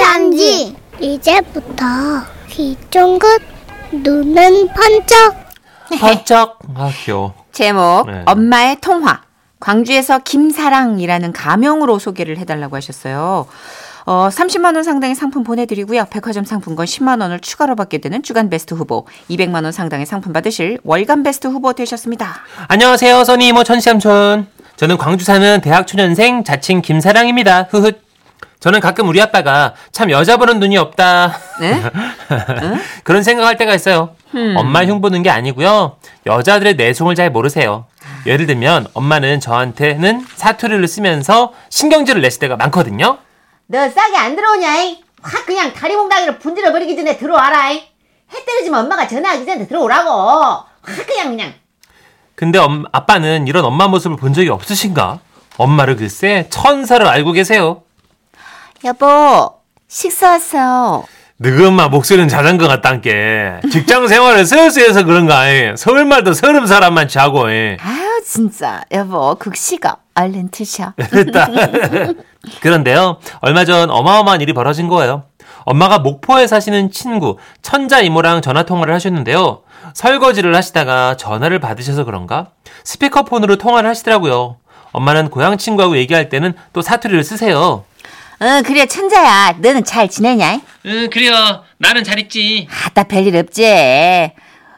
편지. 이제부터 귀 쫑긋, 눈은 번쩍. 번쩍. 아, 귀여워. 제목 네. 엄마의 통화. 광주에서 김사랑이라는 가명으로 소개를 해달라고 하셨어요. 어, 30만 원 상당의 상품 보내드리고요. 백화점 상품권 10만 원을 추가로 받게 되는 주간 베스트 후보, 200만 원 상당의 상품 받으실 월간 베스트 후보 되셨습니다. 안녕하세요, 선희 이모 천시삼촌. 저는 광주 사는 대학 초년생 자칭 김사랑입니다. 흐흐. 저는 가끔 우리 아빠가 참 여자 보는 눈이 없다. 네? 그런 생각할 때가 있어요. 엄마 흉 보는 게 아니고요. 여자들의 내송을 잘 모르세요. 예를 들면 엄마는 저한테는 사투리를 쓰면서 신경질을 내실 때가 많거든요. 너 싸게 안 들어오냐? 이? 확 그냥 다리 몽둥이로 분질러 버리기 전에 들어와라. 이. 해 떨어지면 엄마가 전화하기 전에 들어오라고. 확 그냥 그냥. 근데 엄- 아빠는 이런 엄마 모습을 본 적이 없으신가? 엄마를 글쎄 천사로 알고 계세요. 여보, 식사하세요. 너희 엄마 목소리는 잘한 것 같단께. 직장 생활을 서울서해서 그런가. 이. 서울말도 서름 사람만 자고. 이. 아유, 진짜. 여보, 극식어. 얼른 드셔. 됐다. 그런데요, 얼마 전 어마어마한 일이 벌어진 거예요. 엄마가 목포에 사시는 친구, 천자 이모랑 전화 통화를 하셨는데요. 설거지를 하시다가 전화를 받으셔서 그런가? 스피커폰으로 통화를 하시더라고요. 엄마는 고향 친구하고 얘기할 때는 또 사투리를 쓰세요. 응, 그래, 천자야. 너는 잘 지내냐? 응, 그래요. 나는 잘 있지. 아따, 별일 없지.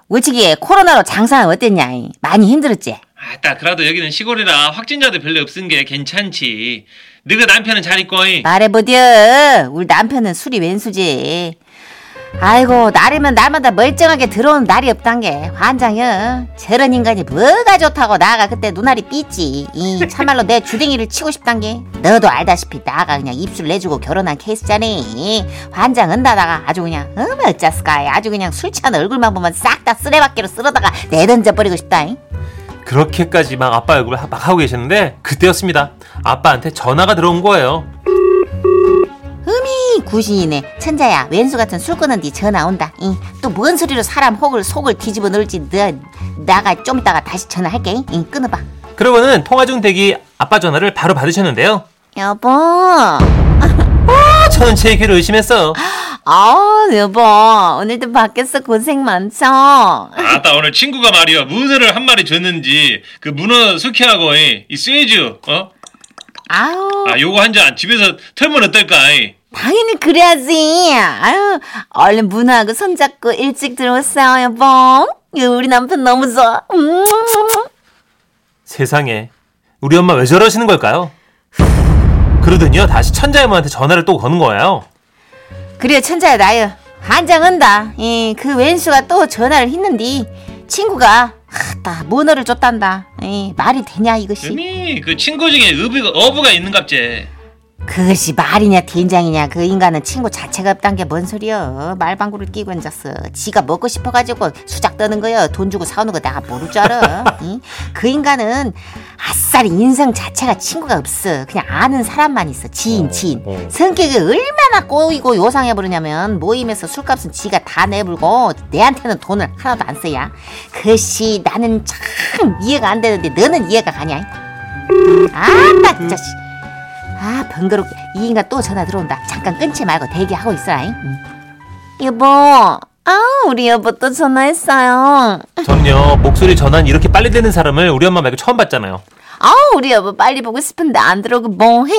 우치기 코로나로 장사는 어땠냐? 많이 힘들었지? 아따 그래도 여기는 시골이라 확진자도 별로 없은 게 괜찮지. 너가 남편은 잘 있고 이. 말해보디어. 우리 남편은 술이 웬수지. 아이고, 날이면 날마다 멀쩡하게 들어오는 날이 없단 게 환장이여. 저런 인간이 뭐가 좋다고 나가 그때 눈알이 삐지. 이 참말로 내 주댕이를 치고 싶단 게. 너도 알다시피 나가 그냥 입술 내주고 결혼한 케이스잖니. 환장 은다다가 아주 그냥 어머 어쩌스까 아주 그냥 술 취한 얼굴만 보면 싹 다 쓰레받기로 쓸어다가 내던져 버리고 싶다. 잉. 그렇게까지 막 아빠 얼굴을 하- 막 하고 계셨는데, 그때였습니다. 아빠한테 전화가 들어온 거예요. 흠이 구신이네. 천자야 왼수 같은 술 끊은 뒤 전화 온다. 또 뭔 소리로 사람 혹을 속을 뒤집어 넣을지 너 나가 좀 이따가 다시 전화할게. 잉 끊어봐. 그러고는 통화 중 대기 아빠 전화를 바로 받으셨는데요. 여보. 아, 저는 제 귀를 의심했어요. 아 여보. 오늘도 밖에서 고생 많죠? 아따 오늘 친구가 말이야 문어를 한 마리 줬는지 그 문어 숙회하고 이, 이 쇠주 어? 아유 아 요거 한 잔 집에서 털면 어떨까? 이? 당연히 그래야지 아유 얼른 문화하고 손잡고 일찍 들어오세요 여보 우리 남편 너무 좋아 음. 세상에 우리 엄마 왜 저러시는 걸까요? 그러더니요 다시 천자이모한테 전화를 또 거는 거예요. 그래 천자야 나요 한장 은다 이, 그 왼수가 또 전화를 했는디 친구가 아따 문어를 줬단다. 이, 말이 되냐 이것이? 음이 그 친구 중에 어부가, 어부가 있는갑제. 그것이 말이냐 된장이냐 그 인간은 친구 자체가 없단 게 뭔 소리여? 말방구를 끼고 앉았어. 지가 먹고 싶어가지고 수작 떠는 거여. 돈 주고 사오는 거 내가 모를 줄 알아. 이? 그 인간은 아싸리 인성 자체가 친구가 없어. 그냥 아는 사람만 있어. 지인 지인. 어. 성격이 얼마나 꼬이고 요상해 버리냐면 모임에서 술값은 지가 다 내불고 내한테는 돈을 하나도 안 써야. 그것이 나는 참 이해가 안 되는데 너는 이해가 가냐? 진짜 씨. 아 번거롭게 이 인간 또 전화 들어온다 잠깐 끊지 말고 대기하고 있어라 잉? 응. 여보 아 우리 여보 또 전화했어요 저는요 목소리 전환 이렇게 빨리 되는 사람을 우리 엄마 말고 처음 봤잖아요. 아 우리 여보 빨리 보고 싶은데 안 들어오고 뭐해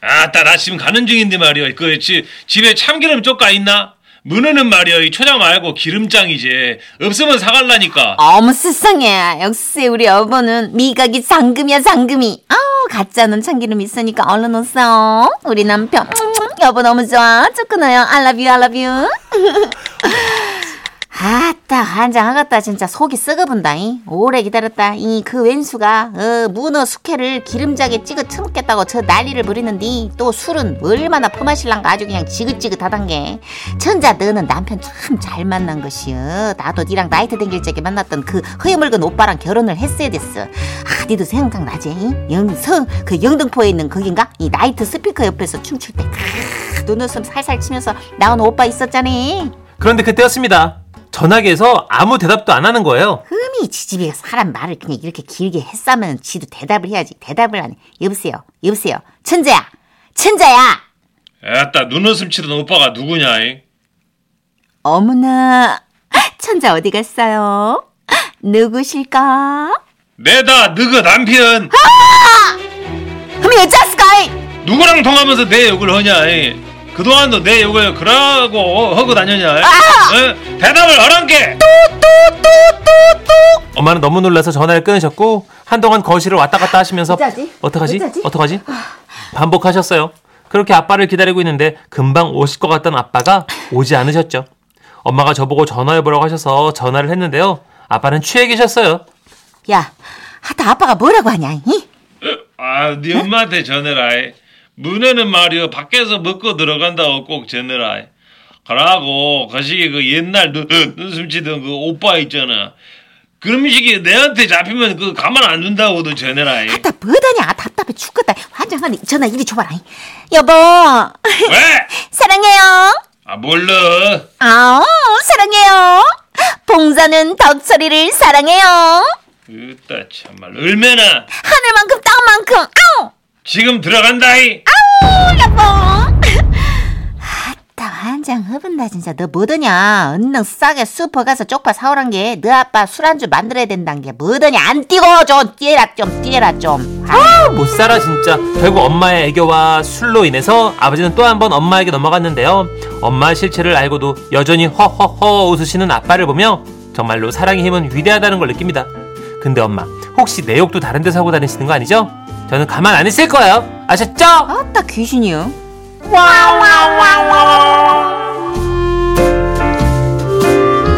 아따 나 지금 가는 중인데 말이야. 그 지, 집에 참기름 쪽가 있나? 문어는 말이야 이 초장 말고 기름장이지. 없으면 사갈라니까. 어머 세상에 역시 우리 여보는 미각이 상금이야 상금이 아우 가짜는 참기름 있으니까 얼른 오세요 우리 남편. 여보 너무 좋아. 좋구나요. I love you I love you 아따 환장하겠다. 진짜 속이 썩어분다 이 오래 기다렸다. 이 그 왼수가 어, 문어 숙회를 기름장에 찍어 처먹겠다고 저 난리를 부리는디. 또 술은 얼마나 퍼마실랑가 아주 그냥 지긋지긋하당께. 천자 너는 남편 참 잘 만난 것이여. 나도 니랑 나이트 댕길 적에 만났던 그 허여멀건 오빠랑 결혼을 했어야 됐어. 아 니도 생각나지? 이? 영서 그 영등포에 있는 거긴가? 이 나이트 스피커 옆에서 춤출 때. 크, 눈웃음 살살 치면서 나온 오빠 있었잖니. 그런데 그때였습니다. 전화기에서 아무 대답도 안 하는 거예요. 흠이 지집애가 사람 말을 그냥 이렇게 길게 했으면 지도 대답을 해야지. 대답을 안 해. 여보세요. 여보세요. 천재야. 천재야. 에따 눈웃음 치던 오빠가 누구냐? 이? 어머나, 천자 어디 갔어요? 누구실까? 내다 너그 남편 그럼 여자스카이! 누구랑 통하면서 내 욕을 하냐? 이? 그동안도 내 욕을 그러고 하고 다녔냐? 이? 아! 어? 대답을 하란게. 엄마는 너무 놀라서 전화를 끊으셨고 한동안 거실을 왔다 갔다 하시면서 어쩌지? 어떡하지? 어쩌지? 어떡하지? 반복하셨어요. 그렇게 아빠를 기다리고 있는데 금방 오실 것 같던 아빠가 오지 않으셨죠. 엄마가 저보고 전화해보라고 하셔서 전화를 했는데요. 아빠는 취해 계셨어요. 야, 하다 아빠가 뭐라고 하냐? 이? 아, 네 엄마한테 전해라. 이. 문에는 말이요 밖에서 먹고 들어간다고 꼭 전해라. 이. 그러고 거시기 그 옛날 눈, 눈숨 치던 그 오빠 있잖아. 그런 식이 내한테 잡히면 그 가만 안 둔다고도 전해라. 이. 하다 뭐다냐? 답답해 죽겠다. 환장하니 전화 이리 줘봐라. 이. 여보, 왜? 사랑해요. 아 몰라. 아, 사랑해요. 봉자는 덕철이를 사랑해요. 으따 참말 얼마나 하늘만큼 땅만큼. 아우, 지금 들어간다이. 여보. 아따 환장 허분다 진짜. 너 뭐더냐? 은능 싸게 슈퍼 가서 쪽파 사오란 게 너 아빠 술안주 만들어야 된다는 게 뭐더냐? 안 뛰고 좀 뛰어라 좀 뛰어라 좀. 아, 못 살아 진짜. 결국 엄마의 애교와 술로 인해서 아버지는 또 한 번 엄마에게 넘어갔는데요. 엄마의 실체를 알고도 여전히 허허허 웃으시는 아빠를 보며 정말로 사랑의 힘은 위대하다는 걸 느낍니다. 근데 엄마 혹시 내 욕도 다른 데서 하고 다니시는 거 아니죠? 저는 가만 안 있을 거예요. 아셨죠? 아따 귀신이요.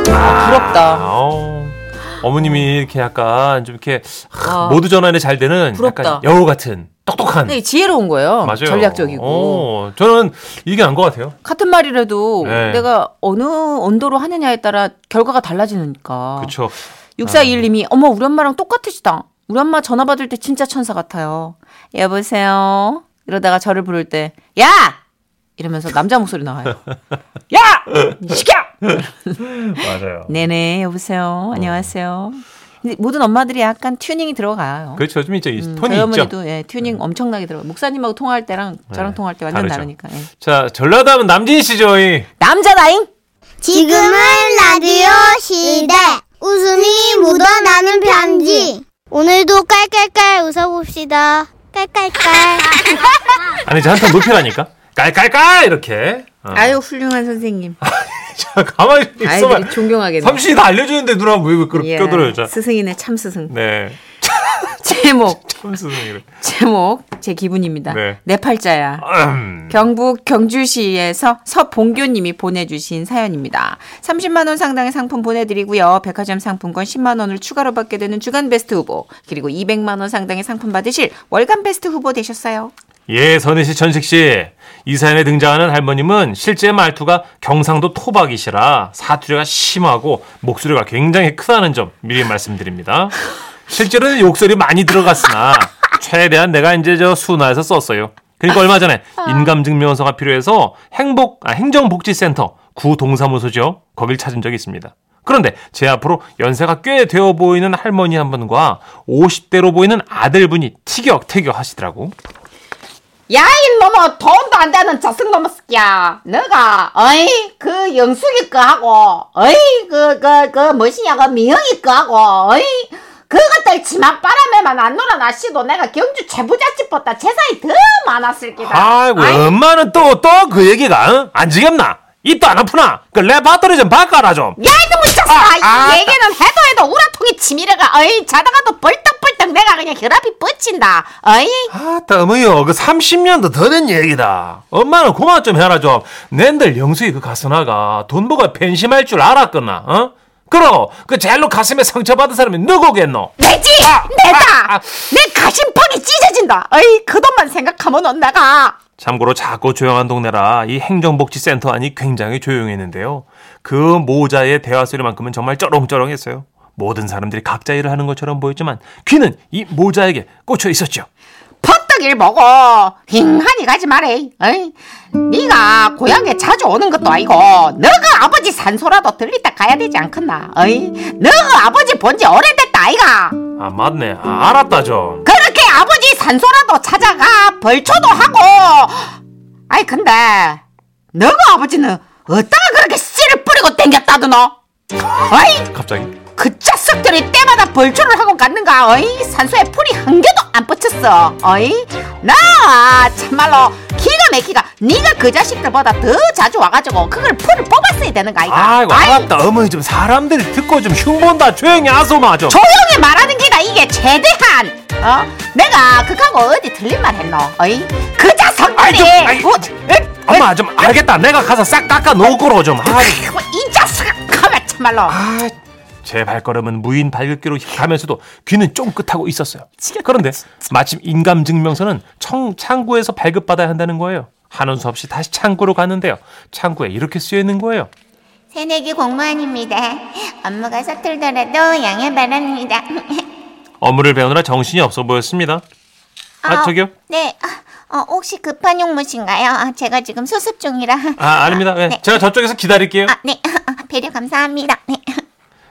아, 부럽다. 어, 어머님이 이렇게 약간 좀 이렇게 하, 아. 모두 전환이 잘 되는 부럽다. 약간 여우 같은 똑똑한 네, 지혜로운 거예요. 맞아요. 전략적이고. 어, 저는 이게 난 것 같아요. 같은 말이라도 네. 내가 어느 온도로 하느냐에 따라 결과가 달라지니까. 그렇죠. 6421님이 어머 우리 엄마랑 똑같으시다. 우리 엄마 전화 받을 때 진짜 천사 같아요. 여보세요. 이러다가 저를 부를 때 야! 이러면서 남자 목소리 나와요. 야! 시켜! 맞아요. 네네 여보세요. 안녕하세요. 근데 모든 엄마들이 약간 튜닝이 들어가요. 그렇죠. 좀 있죠. 이 음, 톤이 저희 있죠. 어머니도 예, 튜닝 엄청나게 들어가. 요 목사님하고 통화할 때랑 저랑 네, 통화할 때 완전 다르죠. 다르니까. 예. 자, 전라도 하면 남진 씨죠. 이. 남자다잉. 지금은 라디오 시대 웃음이 묻어나는 편지 오늘도 깔깔깔 웃어봅시다 깔깔깔 아니, 저 한턴 높이라니까. 깔깔깔 이렇게. 어. 아유 훌륭한 선생님. 자, 가만히 있어봐. 아이들이 존경하겠네. 삼촌이 다 알려주는데 누나 왜 그렇게 이야, 껴들어요? 자. 스승이네 참 스승. 네. 제목. 제목 제 기분입니다. 네. 네 팔자야. 음. 경북 경주시에서 서봉교님이 보내주신 사연입니다. 30만 원 상당의 상품 보내드리고요. 백화점 상품권 10만 원을 추가로 받게 되는 주간 베스트 후보 그리고 200만 원 상당의 상품 받으실 월간 베스트 후보 되셨어요. 예, 선희 씨, 천식 씨. 이 사연에 등장하는 할머님은 실제 말투가 경상도 토박이시라 사투리가 심하고 목소리가 굉장히 크다는 점 미리 말씀드립니다. 실제로는 욕설이 많이 들어갔으나 최대한 내가 이제 저 순화해서 썼어요. 그러니까 얼마 전에 인감증명서가 필요해서 행복 아, 행정복지센터 구동사무소죠. 거길 찾은 적이 있습니다. 그런데 제 앞으로 연세가 꽤 되어 보이는 할머니 한 분과 50대로 보이는 아들분이 티격태격 하시더라고. 야, 이놈아, 돈도 안 되는 저승 놈의 새끼야. 너가, 어이, 그 영숙이 거하고, 어이, 그, 그, 그, 무엇이냐, 그 미영이 거하고, 어이, 그것들 치맛바람에만 안 놀아나시도 내가 경주 최부잣집보다 재산이 더 많았을 기다. 아이고 엄마는 또 또 그 얘기가 응? 안 지겹나? 입도 안 아프나? 그 레파토리 좀 바꿔라 좀. 야, 이놈의 자식아! 아, 이 얘기는 해도 해도 우라통이 치밀어가, 어이, 자다가도 벌떡벌떡 내가 그냥 혈압이 뻗친다. 어이, 아따 어머요 그 30년도 더 된 얘기다. 엄마는 그만 좀 해라 좀. 낸들 영수이 그 가스나가 돈 보고 pen심할 줄 알았거나 어? 그럼 그 제일로 가슴에 상처받은 사람이 누구겠노? 내지! 내다! 내 가심팍이 찢어진다. 어이, 그 돈만 생각하면 내가. 참고로 작고 조용한 동네라 이 행정복지센터 안이 굉장히 조용했는데요. 그 모자의 대화 소리만큼은 정말 쩌렁쩌렁했어요. 모든 사람들이 각자 일을 하는 것처럼 보였지만 귀는 이 모자에게 꽂혀 있었죠. 퍼떡일 보고 힝하니 가지 말해. 어이? 네가 고향에 자주 오는 것도 아니고 너가 아버지 산소라도 들리다 가야 되지 않겠나? 어이? 너가 아버지 본 지 오래됐다 아이가. 아 맞네. 아, 알았다 좀. 그렇게 아버지 산소라도 찾아가 벌초도 하고 아이 근데 너가 아버지는 어디다가 그렇게 씨를 뿌리고 댕겼다더노? 어이 갑자기. 그 자석들이 때마다 벌초를 하고 갔는가 어이 산소에 풀이 한 개도 안 뻗쳤어 어이 나 참말로 기가 막히가 네가 그 자식들보다 더 자주 와가지고 그걸 풀을 뽑았어야 되는 거 아이가 아이고 아이, 알았다. 어머니 좀 사람들이 듣고 좀 흉본다. 조용히 하소마 좀. 조용히 말하는 게다 이게 최대한 어 내가 그하고 어디 틀린 말 했노 어이 그 아이 자석들이 좀 아이, 어, 에? 엄마 좀 알겠다. 내가 가서 싹 깎아 놓고로 좀. 아이. 아이고, 이 자식 가만 참말로 아, 제 발걸음은 무인 발길기로 가면서도 귀는 쫑긋하고 있었어요. 그런데 마침 인감 증명서는 청, 창구에서 발급받아야 한다는 거예요. 하는 수 없이 다시 창구로 갔는데요. 창구에 이렇게 쓰여 있는 거예요. 새내기 공무원입니다. 업무가 서툴더라도 양해 바랍니다. 업무를 배우느라 정신이 없어 보였습니다. 아, 저기요? 네. 어, 혹시 급한 용무신가요? 아, 제가 지금 수습 중이라. 아, 아닙니다. 네, 네. 제가 저쪽에서 기다릴게요. 아, 네. 배려 감사합니다. 네.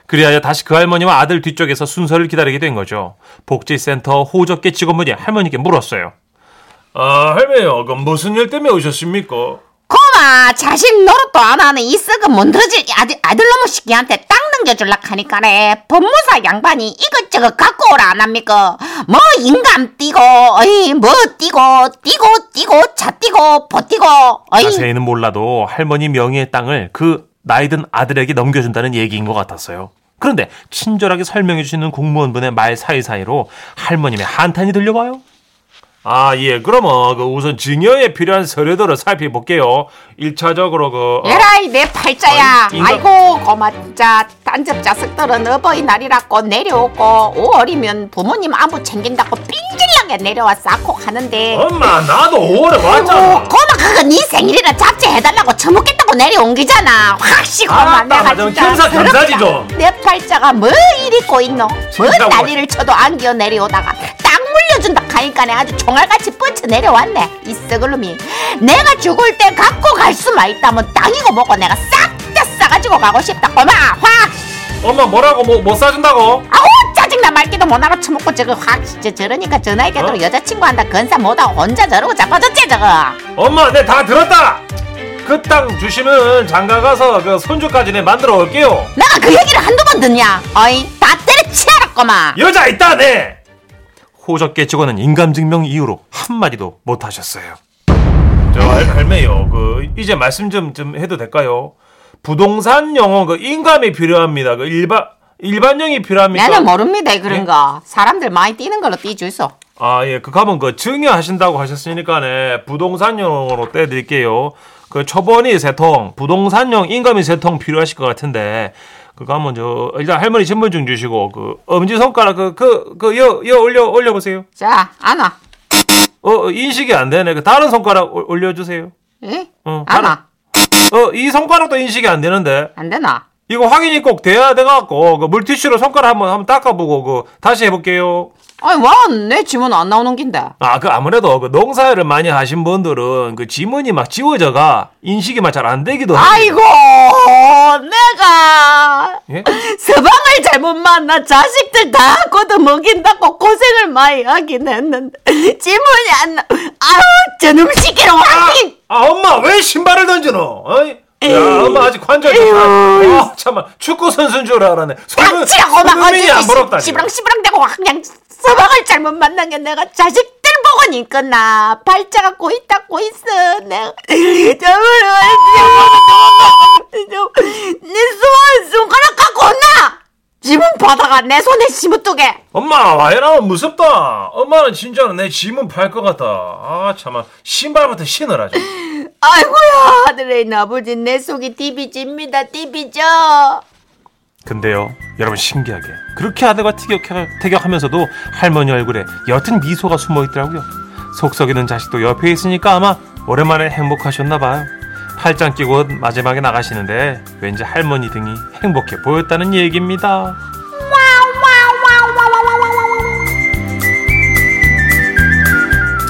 그리하여 다시 그 할머니와 아들 뒤쪽에서 순서를 기다리게 된 거죠. 복지센터 호적계 직원분이 할머니께 물었어요. 아, 할머니요. 그 무슨 일 때문에 오셨습니까? 고마 자식 노릇도 안 하는 이 썩은 문드러질 아들, 아들놈의 새끼한테 땅 넘겨줄라 하니까네 법무사 양반이 이것저것 갖고 오라 안 합니까 뭐 인감 띄고 어이 뭐 띄고 띄고 띄고 자 띄고 보 띄고 어이 자세히는 몰라도 할머니 명의의 땅을 그 나이든 아들에게 넘겨준다는 얘기인 것 같았어요. 그런데 친절하게 설명해 주시는 공무원분의 말 사이사이로 할머님의 한탄이 들려와요. 아, 예. 그러면 그 우선 증여에 필요한 서류들을 살펴볼게요. 1차적으로 그 어, 에라이 내 팔자야 아이, 인간- 아이고 진짜 딴집 자식들은 어버이날이라고 내려오고 5월이면 부모님 안부 챙긴다고 삐질나게 내려와 쌓고 가는데 엄마, 나도 5월에 아이고 왔잖아. 고마 그거 네 생일이라 잡채 해달라고 처먹겠다고 내려온 기잖아 확시 고마 알았다, 내가 가정 진짜 겸사 겸사지. 좀. 내 팔자가 뭐 이리 꼬있노 뭔 진짜 난리를 쳐도 안겨 내려오다가 하니까네 아주 총알같이 뻗쳐 내려왔네 이 썩을 놈이 내가 죽을 때 갖고 갈 수만 있다면 땅이고 뭐고 내가 싹 다 싸가지고 가고 싶다 고마 확 엄마 뭐라고 뭐, 못 사준다고? 아우 짜증나 말기도 못 알아쳐먹고 저거 확 진짜 저러니까 때도 어? 여자친구 한다 건사 못하고 혼자 저러고 자빠졌지 저거 엄마, 내 다 들었다. 그 땅 주시면 장가 가서 그 손주까지 내 만들어 올게요. 내가 그 얘기를 한두 번 듣냐 어이 다 때려치워라 여자 있다, 네. 호적계 직원은 인감증명 이후로 한 마디도 못 하셨어요. 저 할, 할매요. 그 이제 말씀 좀 좀 해도 될까요? 부동산 영어 그 인감이 필요합니다. 그 일반 일반령이 필요합니까? 나는 모릅니다 그런 예? 거 사람들 많이 뛰는 걸로 띄주소 아, 예. 그 가면 그 증여하신다고 하셨으니까네. 부동산용으로 떼드릴게요. 그 초번이 세 통, 부동산용 인감이 세 통 필요하실 것 같은데. 그 가면 저 일단 할머니 신분증 주시고 그 엄지 손가락 그그그여 여 올려 올려 보세요. 자 안아 어 인식이 안 되네. 그 다른 손가락 올- 올려주세요. 예? 어, 안아 어 이 손가락도 인식이 안 되는데 안 되나 이거 확인이 꼭 돼야 돼갖고 그 물티슈로 손가락 한번 한번 닦아보고 그 다시 해볼게요. 아니 와내 지문 안 나오는 긴데 아, 그 아무래도 그 농사를 많이 하신 분들은 그 지문이 막 지워져가 인식이 막 잘 안 되기도. 아이고 내가 예? 서방을 잘못 만나 자식들 다 걷어 먹인다고 고생을 많이 하긴 했는데 지문이 안 나. 아유 저놈 시키로 확인. 아, 엄마 왜 신발을 던지노? 어이? 야, 엄마 아직 관절 좀. 아, 참아. 축구 선수인 줄 알았네. 손은 닥치라고 막 손흥민이 안 부럽다. 지금. 시부랑 시부랑 대고 그냥 서방을 잘못 만난 게 내가 자식들 보고 니겠나 발자가 꼬있다 꼬있어 내가 내 손, 손가락 갖고 온나 지문 받아가 내 손에 심으뚜게 엄마, 와 이러면 무섭다. 엄마는 진짜로 내 지문 팔 것 같다. 아, 참아. 신발부터 신으라 좀. 아이고야 아들의 아버지 내 속이 디비집니다 디비져 근데요, 여러분 신기하게 그렇게 아들과 티격, 태격 하면서도 할머니 얼굴에 옅은 미소가 숨어 있더라고요. 속 썩이는 자식도 옆에 있으니까 아마 오랜만에 행복하셨나 봐요. 팔짱 끼고 마지막에 나가시는데 왠지 할머니 등이 행복해 보였다는 얘기입니다.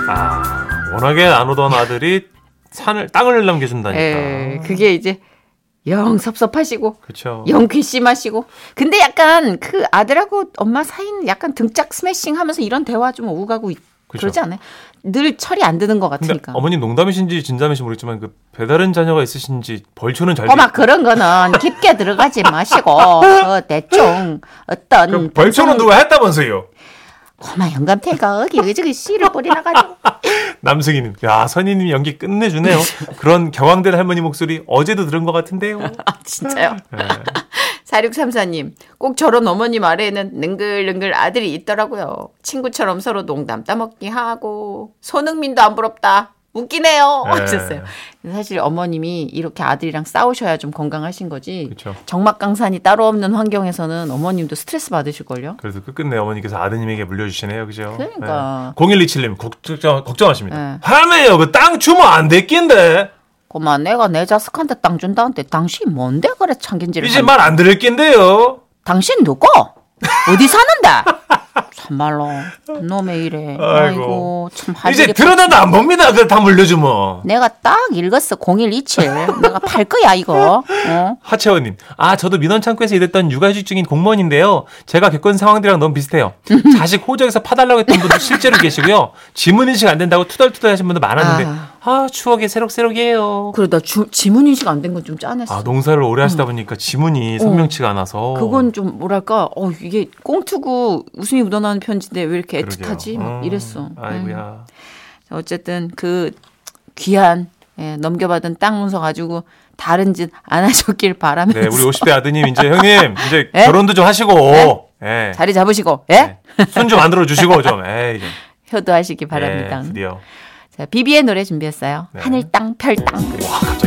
아, 워낙에 안 오던 아들이 산을 땅을 남겨준다니까. 에 그게 이제 영 섭섭하시고 그렇죠. 영 괘씸하시고 근데 약간 그 아들하고 엄마 사이는 약간 등짝 스매싱 하면서 이런 대화 좀 오가고 있. 그러지 않아요? 늘 철이 안 드는 것 같으니까. 어머님 농담이신지 진담이신지 모르겠지만 그 배다른 자녀가 있으신지 벌초는 잘 돼- 그런 거는 깊게 들어가지 마시고 어, 대충 어떤 그 벌초는 누가 했다면서요? 어마 영감태가 어기 의저기 씨를 뿌리나 가지고 남승희님, 야 선희님 연기 끝내주네요. 그런 경황된 할머니 목소리 어제도 들은 것 같은데요. 아 진짜요? 네. 4634님, 꼭 저런 어머님 아래에는 능글능글 아들이 있더라고요. 친구처럼 서로 농담 따먹기 하고, 손흥민도 안 부럽다. 웃기네요. 네. 하셨어요. 사실 어머님이 이렇게 아들이랑 싸우셔야 좀 건강하신 거지. 그쵸. 정막강산이 따로 없는 환경에서는 어머님도 스트레스 받으실걸요? 그래도 끝끝내 어머니께서 아드님에게 물려주시네요, 그죠? 그러니까. 네. 0127님 걱정 걱정하십니다. 네. 할매요, 그 땅 주면 안 됐긴데. 고마, 내가 내 자식한테 땅 준다는데 당신 뭔데 그래 참견질을 이제 말 안 들을 낀데요. 당신 누구? 어디 사는데? 참말로 놈의 이래. 아이고. 아이고, 참할 이제 들어다도 안 봅니다. 그걸 다 물려주면. 내가 딱 읽었어. 0127. 내가 팔 거야, 이거. 어? 하채원님, 아 저도 민원 창구에서 일했던 육아휴직 중인 공무원인데요. 제가 겪은 상황들이랑 너무 비슷해요. 자식 호적에서 파달라고 했던 분도 실제로 계시고요. 지문 인식 안 된다고 투덜투덜 하신 분도 많았는데, 아, 추억이 새록새록이에요. 그러다 주, 지문 인식 안 된 건 좀 짠했어. 아 농사를 오래 하시다 보니까 지문이 선명치가 않아서. 그건 좀 뭐랄까, 어, 이게 꽁트고 웃음이 묻어나는 편지인데 왜 이렇게. 애틋하지? 막 음, 이랬어. 음. 아이고야. 자, 어쨌든 그 귀한 예, 넘겨받은 땅 문서 가지고 다른 짓 안 하셨길 바라면서 네, 우리 50대 아드님 이제 형님 이제 예? 결혼도 좀 하시고, 예. 자리 잡으시고, 예? 손좀 만들어 주시고 좀, 에이 좀. 효도하시기 바랍니다. 예, 드디어. 자, 비비의 노래 준비했어요. 네. 하늘 땅, 별 땅. 와, 갑자기